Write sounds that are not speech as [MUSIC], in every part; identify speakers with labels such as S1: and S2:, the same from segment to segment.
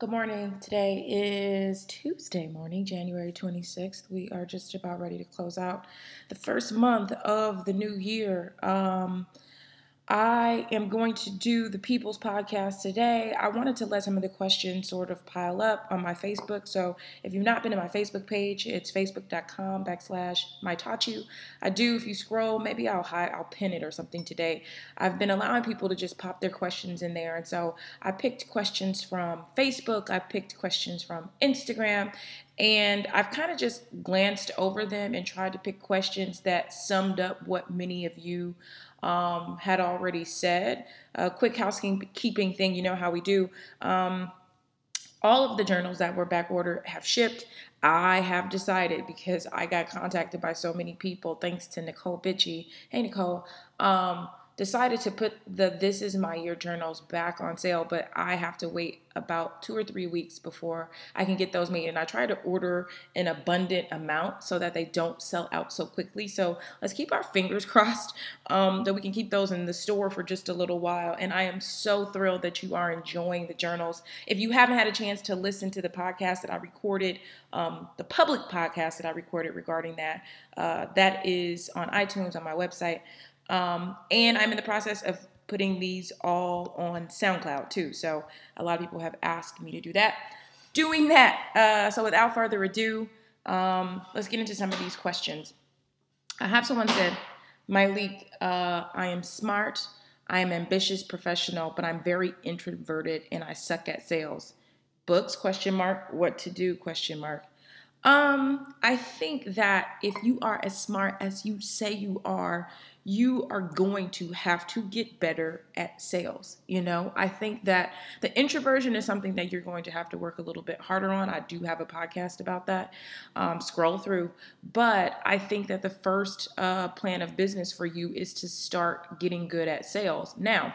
S1: Good morning. Today is Tuesday morning, January 26th. We are just about ready to close out the first month of the new year. Um, I am going to do the People's Podcast today. I wanted to let some of the questions sort of pile up on my Facebook. So if you've not been to my Facebook page, it's facebook.com backslash my taught you. I do, if you scroll, maybe I'll hide, I'll pin it or something today. I've been allowing people to just pop their questions in there. And so I picked questions from Facebook, I picked questions from Instagram, and I've kind of just glanced over them and tried to pick questions that summed up what many of you um, had already said. A quick housekeeping thing, you know how we do. Um, all of the journals that were back ordered have shipped. I have decided because I got contacted by so many people, thanks to Nicole Bitchy. Hey, Nicole. Um, decided to put the This Is My Year journals back on sale, but I have to wait about two or three weeks before I can get those made. And I try to order an abundant amount so that they don't sell out so quickly. So let's keep our fingers [LAUGHS] crossed um, that we can keep those in the store for just a little while. And I am so thrilled that you are enjoying the journals. If you haven't had a chance to listen to the podcast that I recorded, um, the public podcast that I recorded regarding that, uh, that is on iTunes on my website. Um, and I'm in the process of putting these all on SoundCloud too. So a lot of people have asked me to do that. Doing that. Uh, so without further ado, um, let's get into some of these questions. I have someone said, Myleik, uh, I am smart, I am ambitious, professional, but I'm very introverted and I suck at sales. Books? Question mark. What to do? Question mark. Um, I think that if you are as smart as you say you are, you are going to have to get better at sales. You know, I think that the introversion is something that you're going to have to work a little bit harder on. I do have a podcast about that. Um, scroll through. But I think that the first uh, plan of business for you is to start getting good at sales. Now,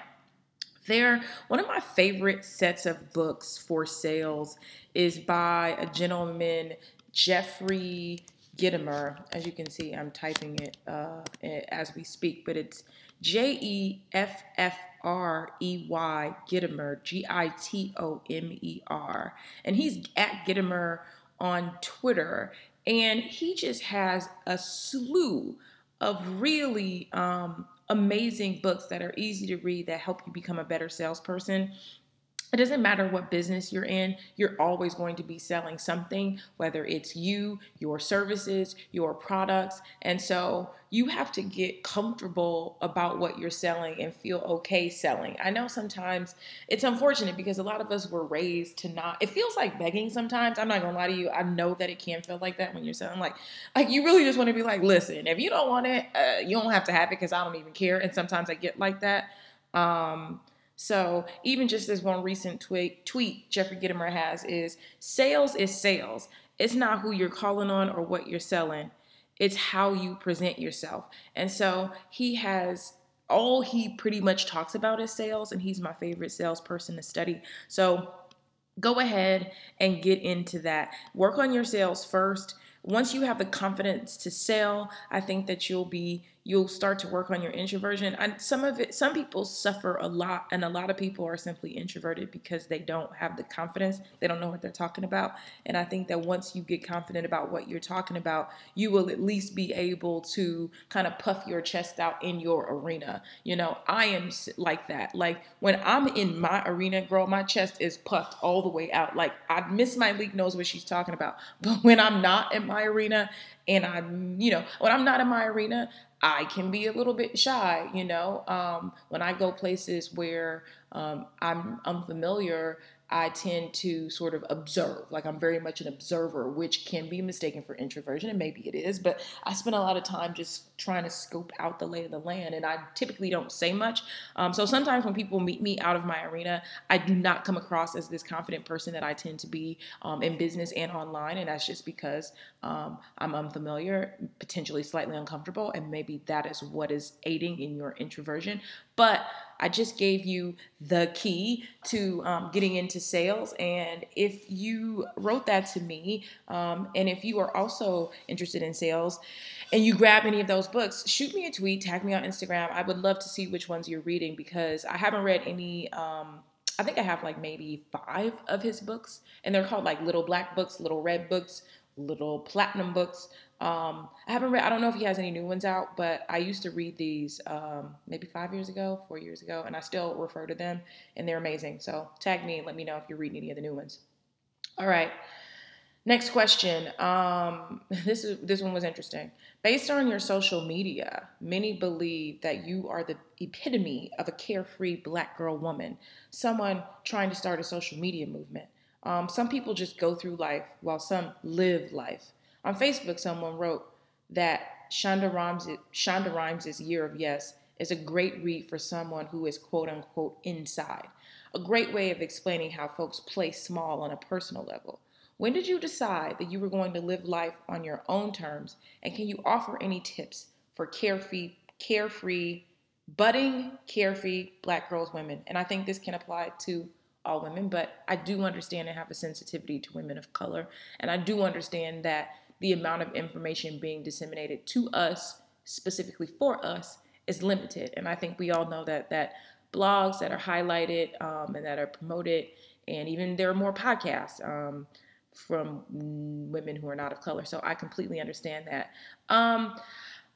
S1: there, one of my favorite sets of books for sales is by a gentleman Jeffrey Gitomer. As you can see, I'm typing it uh, as we speak, but it's J E F F R E Y Gitomer, G I T O M E R. And he's at Gitomer on Twitter. And he just has a slew of really um, amazing books that are easy to read that help you become a better salesperson. It doesn't matter what business you're in, you're always going to be selling something, whether it's you, your services, your products. And so you have to get comfortable about what you're selling and feel okay selling. I know sometimes it's unfortunate because a lot of us were raised to not, it feels like begging sometimes. I'm not gonna lie to you. I know that it can feel like that when you're selling. Like, like you really just want to be like, listen, if you don't want it, uh, you don't have to have it because I don't even care. And sometimes I get like that. Um, so even just this one recent tweet, tweet Jeffrey Gitomer has is sales is sales. It's not who you're calling on or what you're selling. It's how you present yourself. And so he has all he pretty much talks about is sales, and he's my favorite salesperson to study. So go ahead and get into that. Work on your sales first. Once you have the confidence to sell, I think that you'll be you'll start to work on your introversion. And some of it, some people suffer a lot, and a lot of people are simply introverted because they don't have the confidence. They don't know what they're talking about. And I think that once you get confident about what you're talking about, you will at least be able to kind of puff your chest out in your arena. You know, I am like that. Like when I'm in my arena, girl, my chest is puffed all the way out. Like I Miss Myleik knows what she's talking about. [LAUGHS] But when I'm not in my arena and I'm, you know, when I'm not in my arena, I can be a little bit shy, you know. Um, when I go places where um, I'm unfamiliar, I tend to sort of observe. Like I'm very much an observer, which can be mistaken for introversion, and maybe it is, but I spend a lot of time just trying to scope out the lay of the land, and I typically don't say much. Um, so sometimes when people meet me out of my arena, I do not come across as this confident person that I tend to be um, in business and online, and that's just because um, I'm unfamiliar, potentially slightly uncomfortable, and maybe that is what is aiding in your introversion. But I just gave you the key to um, getting into sales. And if you wrote that to me, um, and if you are also interested in sales, and you grab any of those books, shoot me a tweet, tag me on Instagram. I would love to see which ones you're reading because I haven't read any. Um, I think I have like maybe five of his books, and they're called like little black books, little red books, little platinum books. Um, I haven't read. I don't know if he has any new ones out, but I used to read these um, maybe five years ago, four years ago, and I still refer to them, and they're amazing. So tag me and let me know if you're reading any of the new ones. All right. Next question. Um, [LAUGHS] this is this one was interesting. Based on your social media, many believe that you are the epitome of a carefree black girl woman, someone trying to start a social media movement. Um, some people just go through life while some live life. On Facebook, someone wrote that Shonda Rhimes' Shonda Rhimes' Year of Yes is a great read for someone who is quote unquote inside. A great way of explaining how folks play small on a personal level. When did you decide that you were going to live life on your own terms? And can you offer any tips for carefree, carefree, budding, carefree black girls, women? And I think this can apply to all women, but I do understand and have a sensitivity to women of color. And I do understand that the amount of information being disseminated to us, specifically for us, is limited. And I think we all know that that blogs that are highlighted um, and that are promoted, and even there are more podcasts. Um, from women who are not of color. So I completely understand that. Um,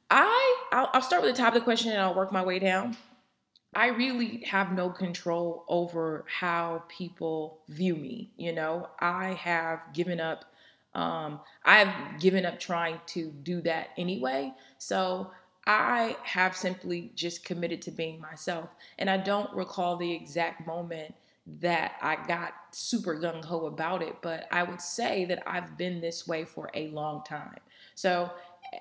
S1: I I'll, I'll start with the top of the question and I'll work my way down. I really have no control over how people view me. You know, I have given up. Um, I've given up trying to do that anyway. So I have simply just committed to being myself. And I don't recall the exact moment that I got super gung ho about it, but I would say that I've been this way for a long time. So,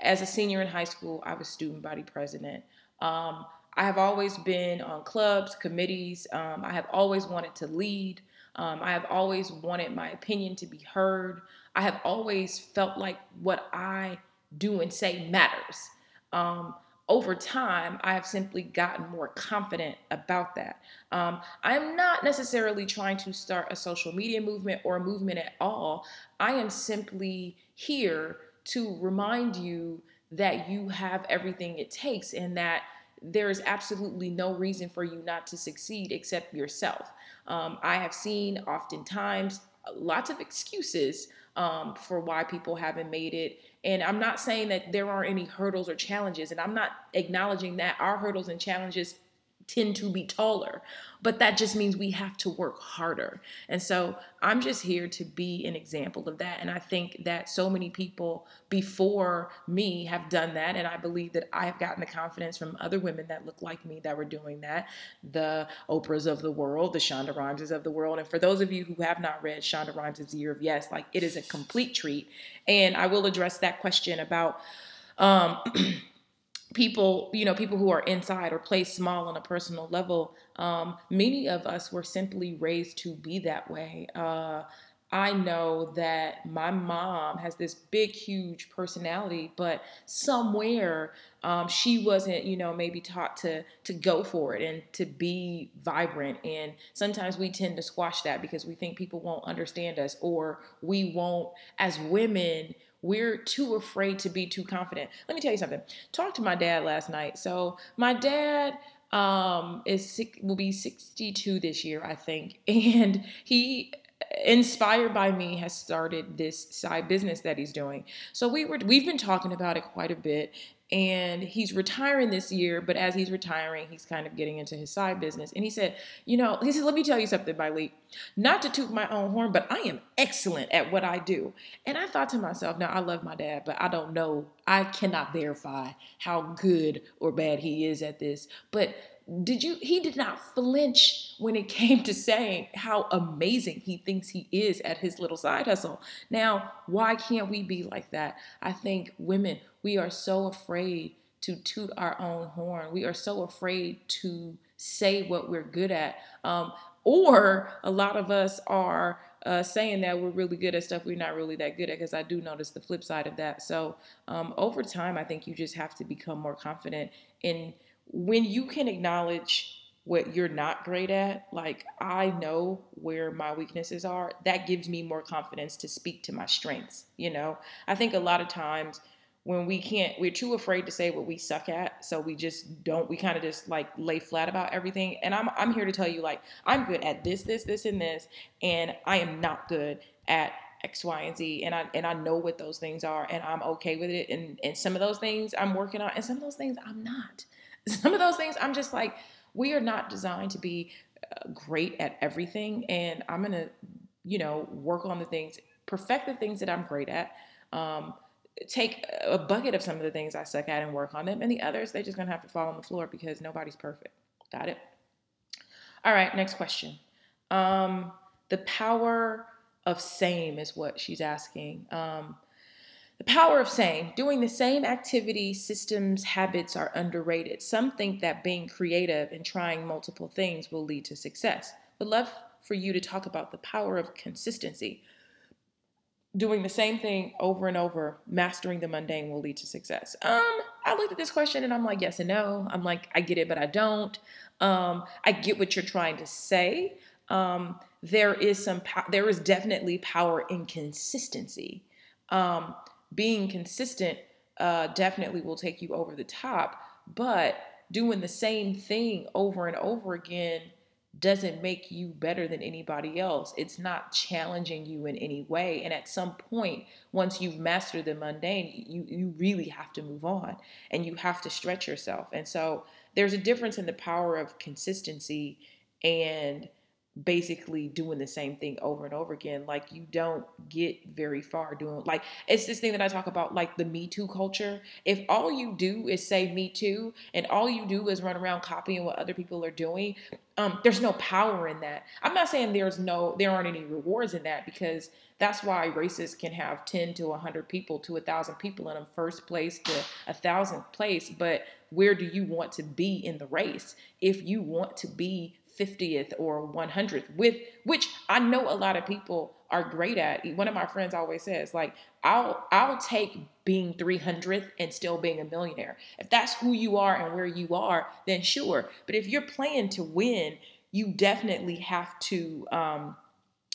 S1: as a senior in high school, I was student body president. Um, I have always been on clubs, committees. Um, I have always wanted to lead. Um, I have always wanted my opinion to be heard. I have always felt like what I do and say matters. Um, over time, I have simply gotten more confident about that. Um, I'm not necessarily trying to start a social media movement or a movement at all. I am simply here to remind you that you have everything it takes and that there is absolutely no reason for you not to succeed except yourself. Um, I have seen oftentimes lots of excuses um, for why people haven't made it and I'm not saying that there aren't any hurdles or challenges, and I'm not acknowledging that our hurdles and challenges tend to be taller, but that just means we have to work harder. And so I'm just here to be an example of that. And I think that so many people before me have done that. And I believe that I have gotten the confidence from other women that look like me that were doing that the Oprahs of the world, the Shonda Rhimeses of the world. And for those of you who have not read Shonda Rhimes' Year of Yes, like it is a complete treat. And I will address that question about. Um, [CLEARS THROAT] people, you know, people who are inside or play small on a personal level, um, many of us were simply raised to be that way. Uh, I know that my mom has this big, huge personality, but somewhere um, she wasn't, you know, maybe taught to to go for it and to be vibrant. And sometimes we tend to squash that because we think people won't understand us, or we won't, as women, we're too afraid to be too confident. Let me tell you something. Talked to my dad last night. So my dad um is will be 62 this year, I think. [LAUGHS] And he inspired by me has started this side business that he's doing. So we were we've been talking about it quite a bit and he's retiring this year but as he's retiring he's kind of getting into his side business. And he said you know he said let me tell you something Myleik not to toot my own horn but i am excellent at what i do. And i thought to myself now i love my dad but i don't know i cannot verify how good or bad he is at this but did you he did not flinch when it came to saying how amazing he thinks he is at his little side hustle. Now why can't we be like that? I think women we are so afraid to toot our own horn. We are so afraid to say what we're good at. Um, or a lot of us are uh, saying that we're really good at stuff we're not really that good at because I do notice the flip side of that. So um, over time, I think you just have to become more confident in when you can acknowledge what you're not great at, like I know where my weaknesses are, that gives me more confidence to speak to my strengths. You know, I think a lot of times when we can't we're too afraid to say what we suck at so we just don't we kind of just like lay flat about everything and I'm I'm here to tell you like I'm good at this this this and this and I am not good at X, Y, and Z, and I and I know what those things are, and I'm okay with it. And and some of those things I'm working on, and some of those things I'm not. Some of those things I'm just like, we are not designed to be uh, great at everything, and I'm gonna, you know, work on the things, perfect the things that I'm great at. Um, take a bucket of some of the things I suck at and work on them, and the others they're just gonna have to fall on the floor because nobody's perfect. Got it? All right, next question. Um, the power of same is what she's asking. Um, the power of same, doing the same activity, systems, habits are underrated. Some think that being creative and trying multiple things will lead to success. Would love for you to talk about the power of consistency doing the same thing over and over, mastering the mundane will lead to success? Um, I looked at this question and I'm like, yes and no. I'm like, I get it, but I don't. Um, I get what you're trying to say. Um, there is some, po- there is definitely power in consistency. Um, being consistent uh, definitely will take you over the top, but doing the same thing over and over again doesn't make you better than anybody else. It's not challenging you in any way. And at some point, once you've mastered the mundane, you, you really have to move on and you have to stretch yourself. And so there's a difference in the power of consistency and basically doing the same thing over and over again like you don't get very far doing like it's this thing that i talk about like the me too culture. If all you do is say me too and all you do is run around copying what other people are doing um, there's no power in that. I'm not saying there's no there aren't any rewards in that because that's why races can have 10 to 100 people to a thousand people in a first place to a thousandth place but where do you want to be in the race? If you want to be 50th or 100th with which I know a lot of people are great at. One of my friends always says like I'll I'll take being 300th and still being a millionaire. If that's who you are and where you are, then sure. But if you're playing to win, you definitely have to um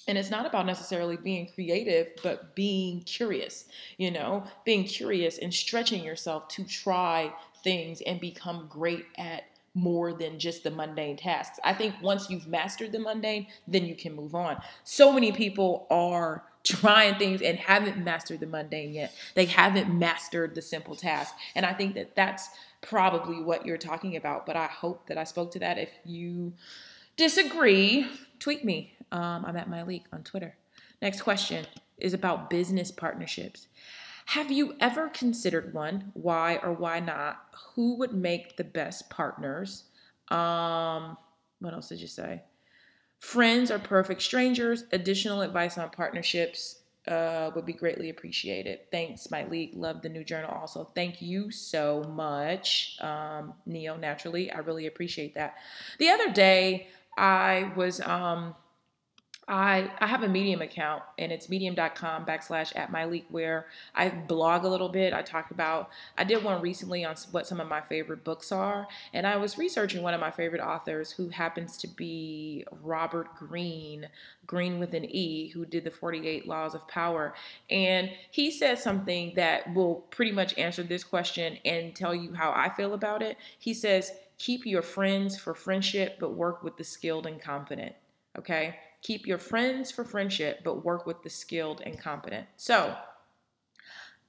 S1: and it's not about necessarily being creative but being curious you know being curious and stretching yourself to try things and become great at more than just the mundane tasks. I think once you've mastered the mundane, then you can move on. So many people are trying things and haven't mastered the mundane yet. They haven't mastered the simple task. And I think that that's probably what you're talking about. But I hope that I spoke to that. If you disagree, tweet me. Um, I'm at Myleik on Twitter. Next question is about business partnerships. Have you ever considered one? Why or why not? Who would make the best partners? Um, what else did you say? Friends or perfect strangers. Additional advice on partnerships uh, would be greatly appreciated. Thanks, Myleik. Love the new journal. Also, thank you so much, um, Neo. Naturally, I really appreciate that. The other day, I was um, I, I have a Medium account and it's medium.com backslash at Myleik where I blog a little bit. I talk about, I did one recently on what some of my favorite books are. And I was researching one of my favorite authors who happens to be Robert Greene, Greene with an E, who did the 48 Laws of Power. And he said something that will pretty much answer this question and tell you how I feel about it. He says, keep your friends for friendship, but work with the skilled and confident. Okay. Keep your friends for friendship, but work with the skilled and competent. So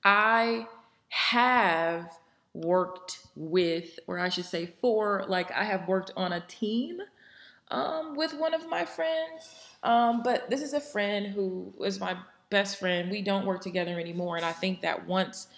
S1: I have worked with, or I should say, for, like, I have worked on a team um, with one of my friends. Um, but this is a friend who is my best friend. We don't work together anymore. And I think that once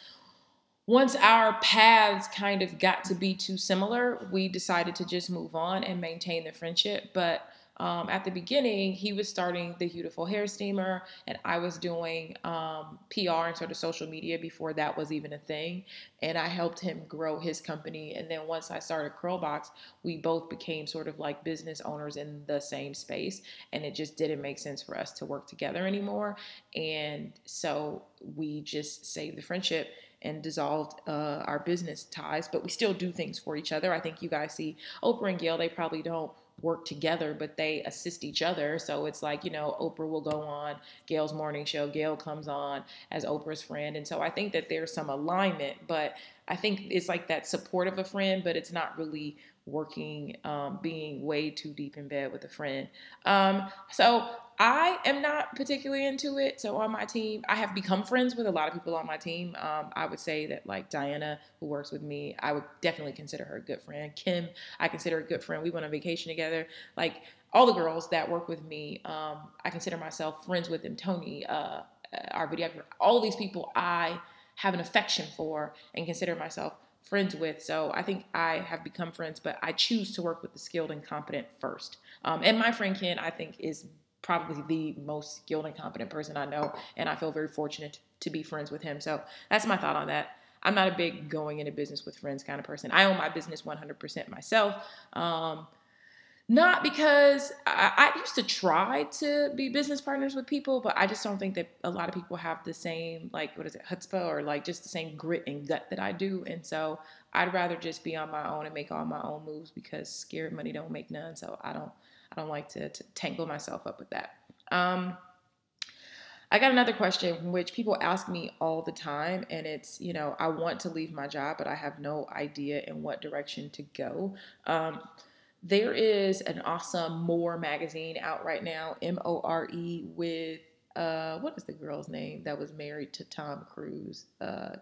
S1: once our paths kind of got to be too similar, we decided to just move on and maintain the friendship. But um, at the beginning, he was starting the Beautiful Hair Steamer, and I was doing um, PR and sort of social media before that was even a thing. And I helped him grow his company. And then once I started Curlbox, we both became sort of like business owners in the same space. And it just didn't make sense for us to work together anymore. And so we just saved the friendship and dissolved uh, our business ties, but we still do things for each other. I think you guys see Oprah and Gayle, they probably don't work together, but they assist each other. So it's like, you know, Oprah will go on Gayle's morning show, Gail comes on as Oprah's friend. And so I think that there's some alignment, but I think it's like that support of a friend, but it's not really working, um, being way too deep in bed with a friend. Um, so I am not particularly into it. So on my team, I have become friends with a lot of people on my team. Um, I would say that like Diana, who works with me, I would definitely consider her a good friend. Kim, I consider a good friend. We went on vacation together. Like all the girls that work with me, um, I consider myself friends with them. Tony, uh, our videographer, all these people I have an affection for and consider myself friends with. So I think I have become friends, but I choose to work with the skilled and competent first. Um, and my friend Ken, I think, is probably the most skilled and competent person I know, and I feel very fortunate to be friends with him. So that's my thought on that. I'm not a big going into business with friends kind of person. I own my business 100% myself. Um, not because I, I, used to try to be business partners with people, but I just don't think that a lot of people have the same, like, what is it, chutzpah, or like just the same grit and gut that I do. And so I'd rather just be on my own and make all my own moves because scared money don't make none. So I don't I don't like to, to tangle myself up with that. Um, I got another question which people ask me all the time, and it's, you know, I want to leave my job, but I have no idea in what direction to go. Um, there is an awesome More magazine out right now, M O R E, with uh, what is the girl's name that was married to Tom Cruise? Uh,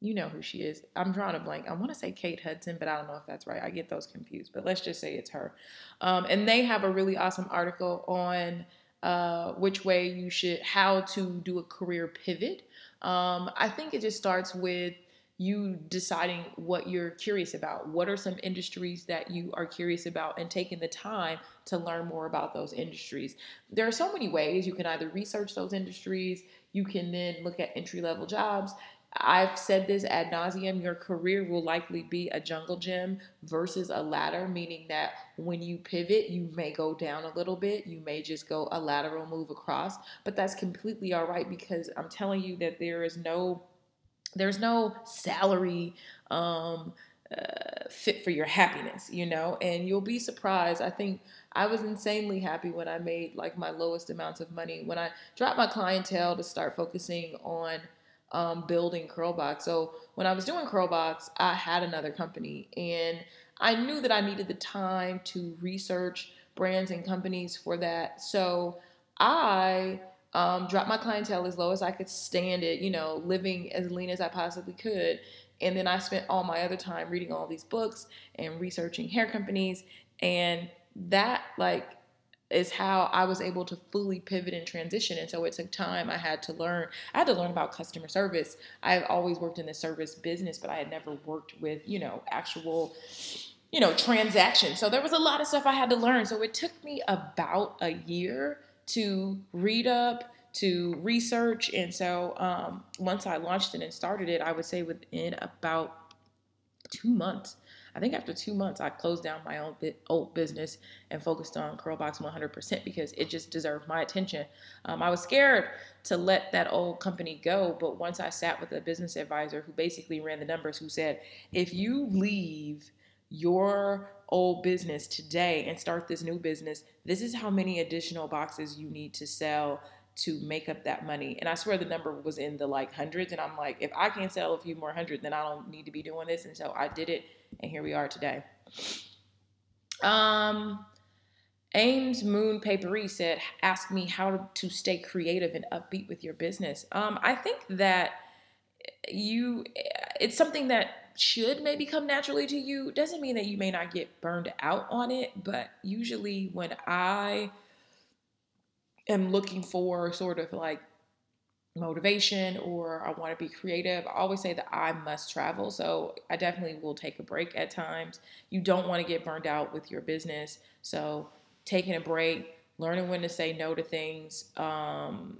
S1: you know who she is. I'm drawing a blank. I want to say Kate Hudson, but I don't know if that's right. I get those confused, but let's just say it's her. Um, and they have a really awesome article on uh, which way you should, how to do a career pivot. Um, I think it just starts with you deciding what you're curious about. What are some industries that you are curious about and taking the time to learn more about those industries? There are so many ways you can either research those industries, you can then look at entry level jobs. I've said this ad nauseum. Your career will likely be a jungle gym versus a ladder, meaning that when you pivot, you may go down a little bit. You may just go a lateral move across, but that's completely all right because I'm telling you that there is no, there's no salary um, uh, fit for your happiness, you know, and you'll be surprised. I think I was insanely happy when I made like my lowest amounts of money when I dropped my clientele to start focusing on um, building Curlbox. So when I was doing Curlbox, I had another company and I knew that I needed the time to research brands and companies for that. So I um, dropped my clientele as low as I could stand it, you know, living as lean as I possibly could. And then I spent all my other time reading all these books and researching hair companies. And that, like, is how I was able to fully pivot and transition. And so it took time. I had to learn. I had to learn about customer service. I've always worked in the service business, but I had never worked with, you know, actual, you know, transactions. So there was a lot of stuff I had to learn. So it took me about a year to read up, to research. And so um, once I launched it and started it, I would say within about two months, I think after two months, I closed down my own old business and focused on Curlbox 100% because it just deserved my attention. Um, I was scared to let that old company go, but once I sat with a business advisor who basically ran the numbers, who said, if you leave your old business today and start this new business, this is how many additional boxes you need to sell to make up that money. And I swear the number was in the like hundreds. And I'm like, if I can't sell a few more hundred, then I don't need to be doing this. And so I did it and here we are today. Um, Ames Moon Papery said, "Ask me how to stay creative and upbeat with your business." Um, I think that you, it's something that should maybe come naturally to you. Doesn't mean that you may not get burned out on it, but usually when I am looking for sort of like motivation or I want to be creative, I always say that I must travel. So I definitely will take a break at times. You don't want to get burned out with your business. So taking a break, learning when to say no to things, um,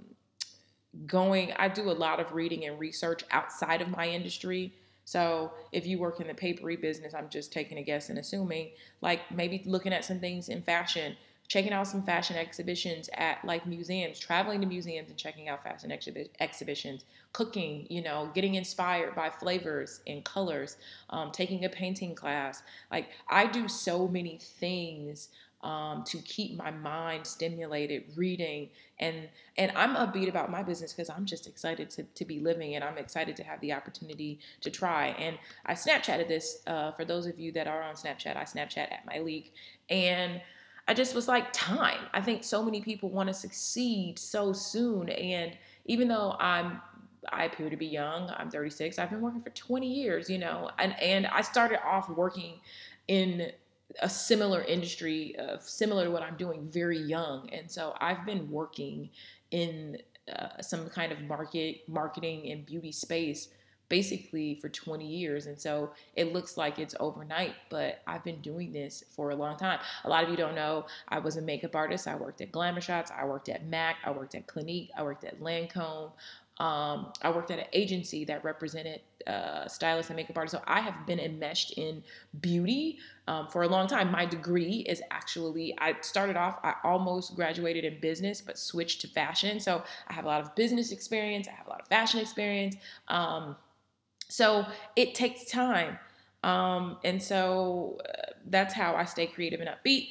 S1: going, I do a lot of reading and research outside of my industry. So if you work in the papery business, I'm just taking a guess and assuming, like maybe looking at some things in fashion, checking out some fashion exhibitions at like museums, traveling to museums and checking out fashion exhibi- exhibitions, cooking, you know, getting inspired by flavors and colors, um, taking a painting class. Like I do so many things um, to keep my mind stimulated, reading, and and I'm upbeat about my business because I'm just excited to, to be living and I'm excited to have the opportunity to try. And I Snapchatted this uh, for those of you that are on Snapchat. I Snapchat at Myleik, and I just was like, time. I think so many people want to succeed so soon, and even though I'm I appear to be young. I'm 36. I've been working for 20 years, you know, and and I started off working in a similar industry, similar to what I'm doing, very young. And so I've been working in uh, some kind of market, marketing, and beauty space basically for 20 years. And so it looks like it's overnight, but I've been doing this for a long time. A lot of you don't know I was a makeup artist. I worked at Glamour Shots, I worked at MAC, I worked at Clinique, I worked at Lancome. Um, I worked at an agency that represented uh, stylists and makeup artists. So I have been enmeshed in beauty um, for a long time. My degree is actually, I started off, I almost graduated in business, but switched to fashion. So I have a lot of business experience, I have a lot of fashion experience. Um, so it takes time. Um, and so uh, that's how I stay creative and upbeat.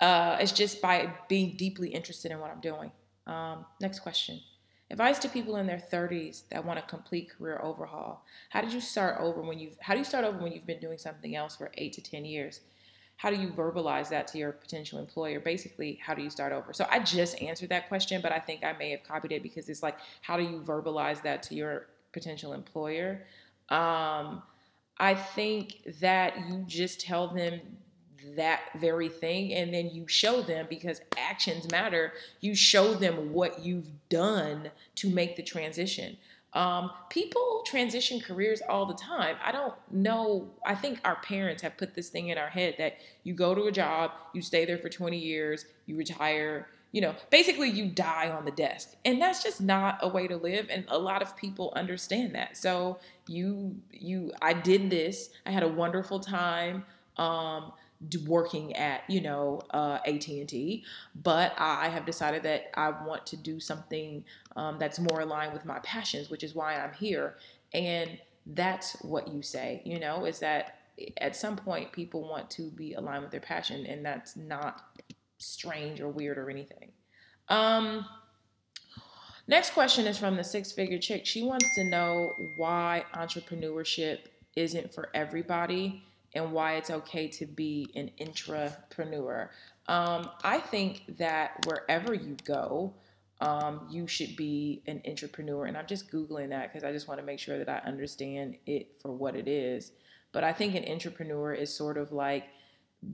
S1: Uh, it's just by being deeply interested in what I'm doing. Um, next question. Advice to people in their 30s that want a complete career overhaul. How did you start over when you've how do you start over when you've been doing something else for 8 to 10 years? How do you verbalize that to your potential employer? Basically, how do you start over? So I just answered that question, but I think I may have copied it because it's like how do you verbalize that to your potential employer? Um, I think that you just tell them that very thing and then you show them because actions matter you show them what you've done to make the transition. Um, people transition careers all the time. I don't know i think our parents have put this thing in our head that you go to a job you stay there for 20 years you retire you know basically you die on the desk. And that's just not a way to live and a lot of people understand that. So you you i did this i had a wonderful time um, working at you know uh, AT&T but I have decided that I want to do something um, that's more aligned with my passions which is why I'm here. And that's what you say you know is that at some point people want to be aligned with their passion and that's not strange or weird or anything. Um next question is from the six figure chick. She wants to know why entrepreneurship isn't for everybody and why it's okay to be an intrapreneur. Um, I think that wherever you go, um, you should be an intrapreneur. And I'm just Googling that because I just want to make sure that I understand it for what it is. But I think an intrapreneur is sort of like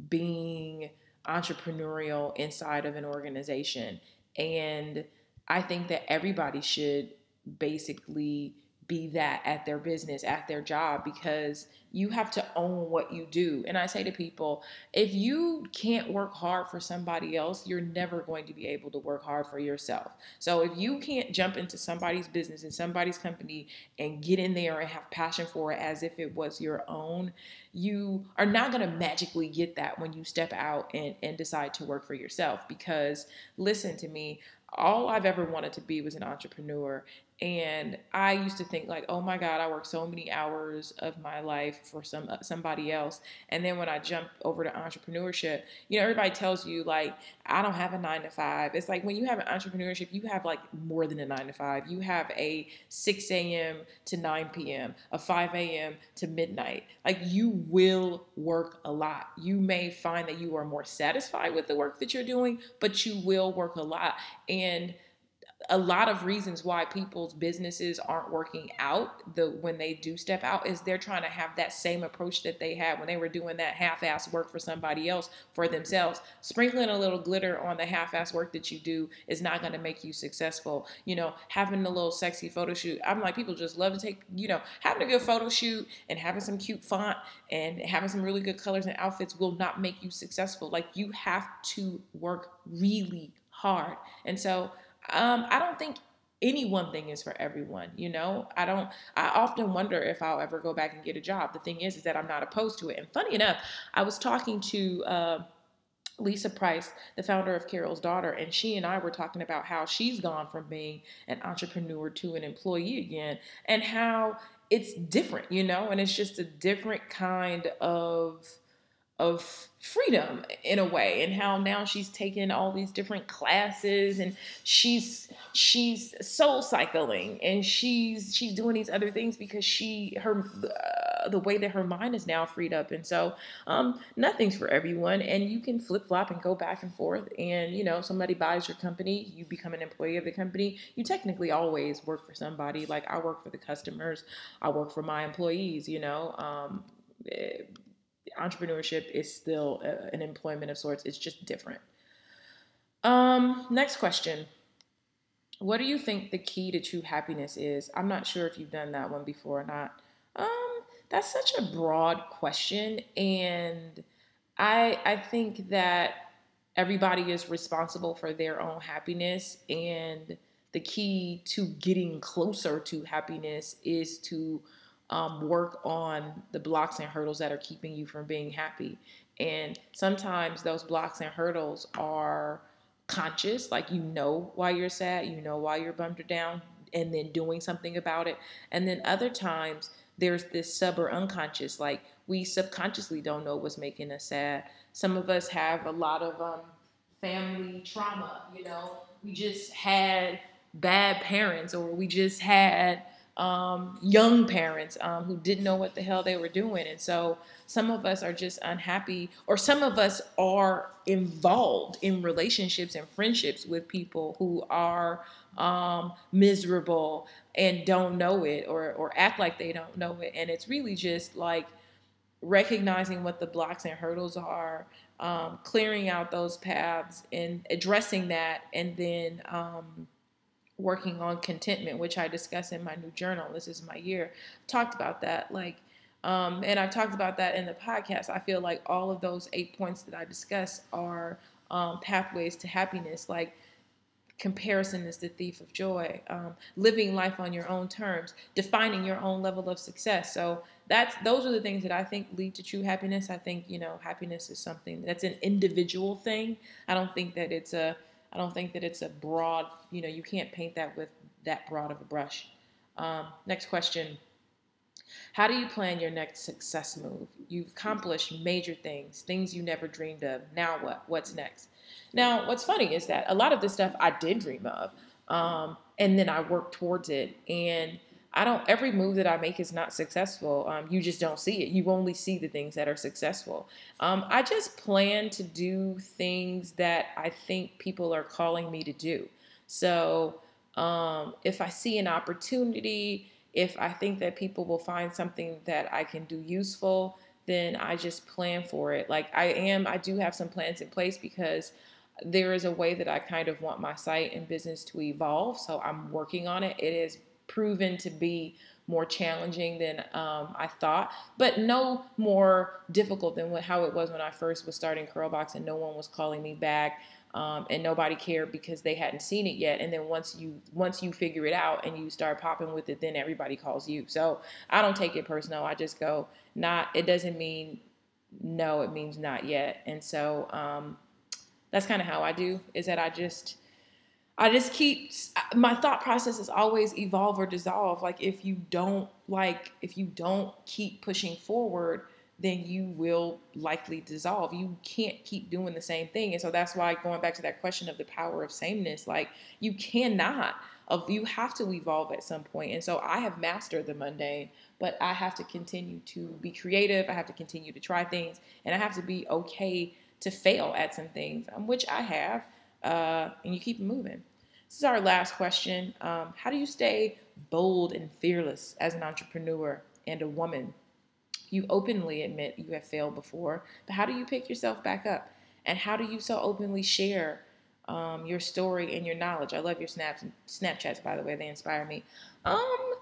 S1: being entrepreneurial inside of an organization. And I think that everybody should basically be that at their business, at their job, because you have to own what you do. And I say to people, if you can't work hard for somebody else, you're never going to be able to work hard for yourself. So if you can't jump into somebody's business and somebody's company and get in there and have passion for it as if it was your own, you are not going to magically get that when you step out and, and decide to work for yourself. Because listen to me, all I've ever wanted to be was an entrepreneur. And I used to think like, oh my God, I work so many hours of my life for some uh, somebody else. And then when I jump over to entrepreneurship, you know, everybody tells you like, I don't have a nine to five. It's like when you have an entrepreneurship, you have like more than a nine to five. You have a 6 a.m. to 9 p.m., a 5 a.m. to midnight. Like you will work a lot. You may find that you are more satisfied with the work that you're doing, but you will work a lot. And a lot of reasons why people's businesses aren't working out the when they do step out is they're trying to have that same approach that they had when they were doing that half-ass work for somebody else for themselves. Sprinkling a little glitter on the half-ass work that you do is not going to make you successful. You know having a little sexy photo shoot i'm like people just love to take you know having a good photo shoot and having some cute font and having some really good colors and outfits will not make you successful. Like you have to work really hard. And so um, I don't think any one thing is for everyone you know? I don't i often wonder if i'll ever go back and get a job. The thing is is that i'm not opposed to it. And funny enough i was talking to uh, Lisa Price, the founder of Carol's Daughter, and she and I were talking about how she's gone from being an entrepreneur to an employee again and how it's different, you know, and it's just a different kind of of freedom in a way and how now she's taken all these different classes and she's she's soul cycling and she's she's doing these other things because she her uh, the way that her mind is now freed up. And so um nothing's for everyone and you can flip flop and go back and forth and you know somebody buys your company you become an employee of the company you technically always work for somebody. Like I work for the customers I work for my employees you know um it, eh, entrepreneurship is still a, an employment of sorts. It's just different. Um, next question. What do you think the key to true happiness is? I'm not sure if you've done that one before or not. Um, that's such a broad question, and I I think that everybody is responsible for their own happiness, and the key to getting closer to happiness is to um, work on the blocks and hurdles that are keeping you from being happy. And sometimes those blocks and hurdles are conscious, like you know why you're sad, you know why you're bummed or down, and then doing something about it. And then other times there's this sub or unconscious, like we subconsciously don't know what's making us sad. Some of us have a lot of um, family trauma, you know, we just had bad parents or we just had um, young parents um, who didn't know what the hell they were doing. And so some of us are just unhappy, or some of us are involved in relationships and friendships with people who are um, miserable and don't know it or, or act like they don't know it. And it's really just like recognizing what the blocks and hurdles are, um, clearing out those paths and addressing that, and then um, working on contentment, which I discuss in my new journal. This is my year. Talked about that, like, um, and I've talked about that in the podcast. I feel like all of those eight points that I discuss are um, pathways to happiness. Like, comparison is the thief of joy. Um, living life on your own terms, defining your own level of success. So that's those are the things that I think lead to true happiness. I think you know happiness is something that's an individual thing. I don't think that it's a I don't think that it's a broad, you know, you can't paint that with that broad of a brush. Um, next question. How do you plan your next success move? You've accomplished major things, things you never dreamed of. Now what? What's next? Now, what's funny is that a lot of this stuff I did dream of, um, and then I worked towards it. And I don't, every move that I make is not successful. Um, you just don't see it. You only see the things that are successful. Um, I just plan to do things that I think people are calling me to do. So um, if I see an opportunity, if I think that people will find something that I can do useful, then I just plan for it. Like I am, I do have some plans in place because there is a way that I kind of want my site and business to evolve. So I'm working on it. It is proven to be more challenging than um, I thought, but no more difficult than what, how it was when I first was starting Curlbox and no one was calling me back. Um, and nobody cared because they hadn't seen it yet. And then once you once you figure it out and you start popping with it, then everybody calls you. So I don't take it personal. I just go not. It doesn't mean no. It means not yet. And so um, that's kind of how I do. Is that I just I just keep my thought process is always evolve or dissolve. Like if you don't like if you don't keep pushing forward, then you will likely dissolve. You can't keep doing the same thing. And so that's why going back to that question of the power of sameness, like you cannot of you have to evolve at some point. And so I have mastered the mundane, but I have to continue to be creative. I have to continue to try things and I have to be okay to fail at some things, um, which I have uh, and you keep moving. This is our last question. Um, how do you stay bold and fearless as an entrepreneur and a woman? You openly admit you have failed before, but how do you pick yourself back up? And how do you so openly share um, your story and your knowledge? I love your snaps Snapchats, by the way, they inspire me. Um,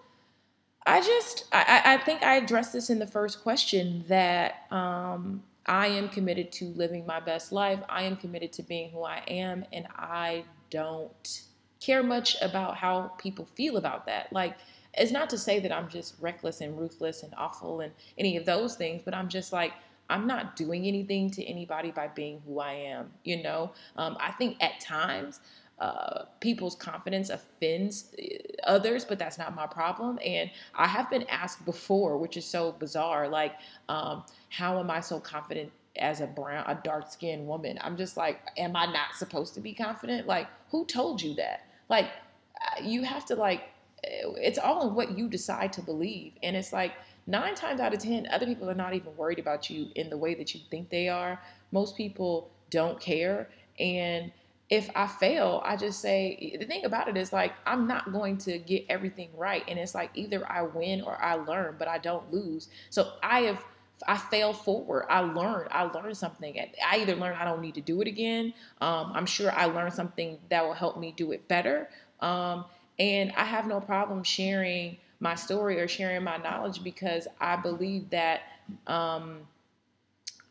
S1: I just, I, I think I addressed this in the first question that um, I am committed to living my best life. I am committed to being who I am, and I don't care much about how people feel about that. Like, it's not to say that I'm just reckless and ruthless and awful and any of those things, but I'm just like, I'm not doing anything to anybody by being who I am. You know, um, I think at times uh, people's confidence offends uh, others, but that's not my problem. And I have been asked before, which is so bizarre, like, um, how am I so confident as a brown, a dark skinned woman? I'm just like, am I not supposed to be confident? Like, who told you that? Like, uh, you have to like, uh, it's all in what you decide to believe. And it's like, nine times out of 10, other people are not even worried about you in the way that you think they are. Most people don't care. And if I fail, I just say the thing about it is like I'm not going to get everything right, and it's like either I win or I learn, but I don't lose. So I have I fail forward. I learned. I learned something. I either learned I don't need to do it again. Um, I'm sure I learned something that will help me do it better. Um, and I have no problem sharing my story or sharing my knowledge because I believe that. Um,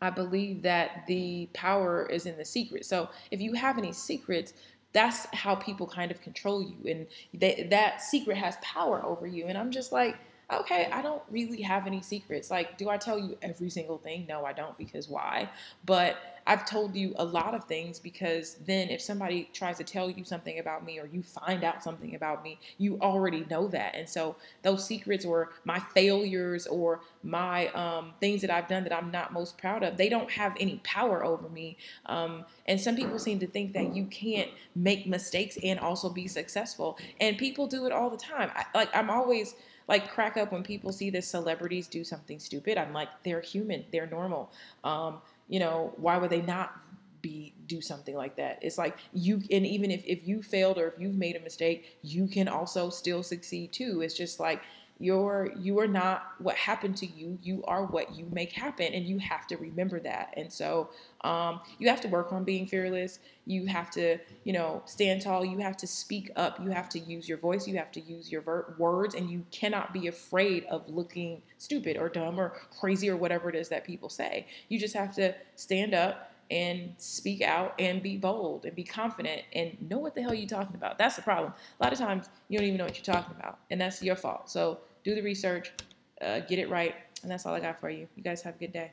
S1: I believe that the power is in the secret. So if you have any secrets, that's how people kind of control you, and that secret has power over you. And I'm just like, okay, I don't really have any secrets. Like, do I tell you every single thing? No, I don't, because why? But I've told you a lot of things because then if somebody tries to tell you something about me or you find out something about me, you already know that. And so those secrets or my failures or my um, things that I've done that I'm not most proud of, they don't have any power over me. Um, and some people seem to think that you can't make mistakes and also be successful. And people do it all the time. I, like, I'm always like crack up when people see the celebrities do something stupid. I'm like, they're human, they're normal. Um, you know, why would they not be do something like that? It's like you and even if, if you failed or if you've made a mistake, you can also still succeed too. It's just like you're you are not what happened to you. You are what you make happen and you have to remember that. And so um, you have to work on being fearless. You have to you know stand tall. You have to speak up. You have to use your voice. You have to use your ver- words and you cannot be afraid of looking stupid or dumb or crazy or whatever it is that people say. You just have to stand up and speak out and be bold and be confident and know what the hell you're talking about. That's the problem. A lot of times you don't even know what you're talking about, and that's your fault. So do the research, uh, get it right, and that's all I got for you. You guys have a good day.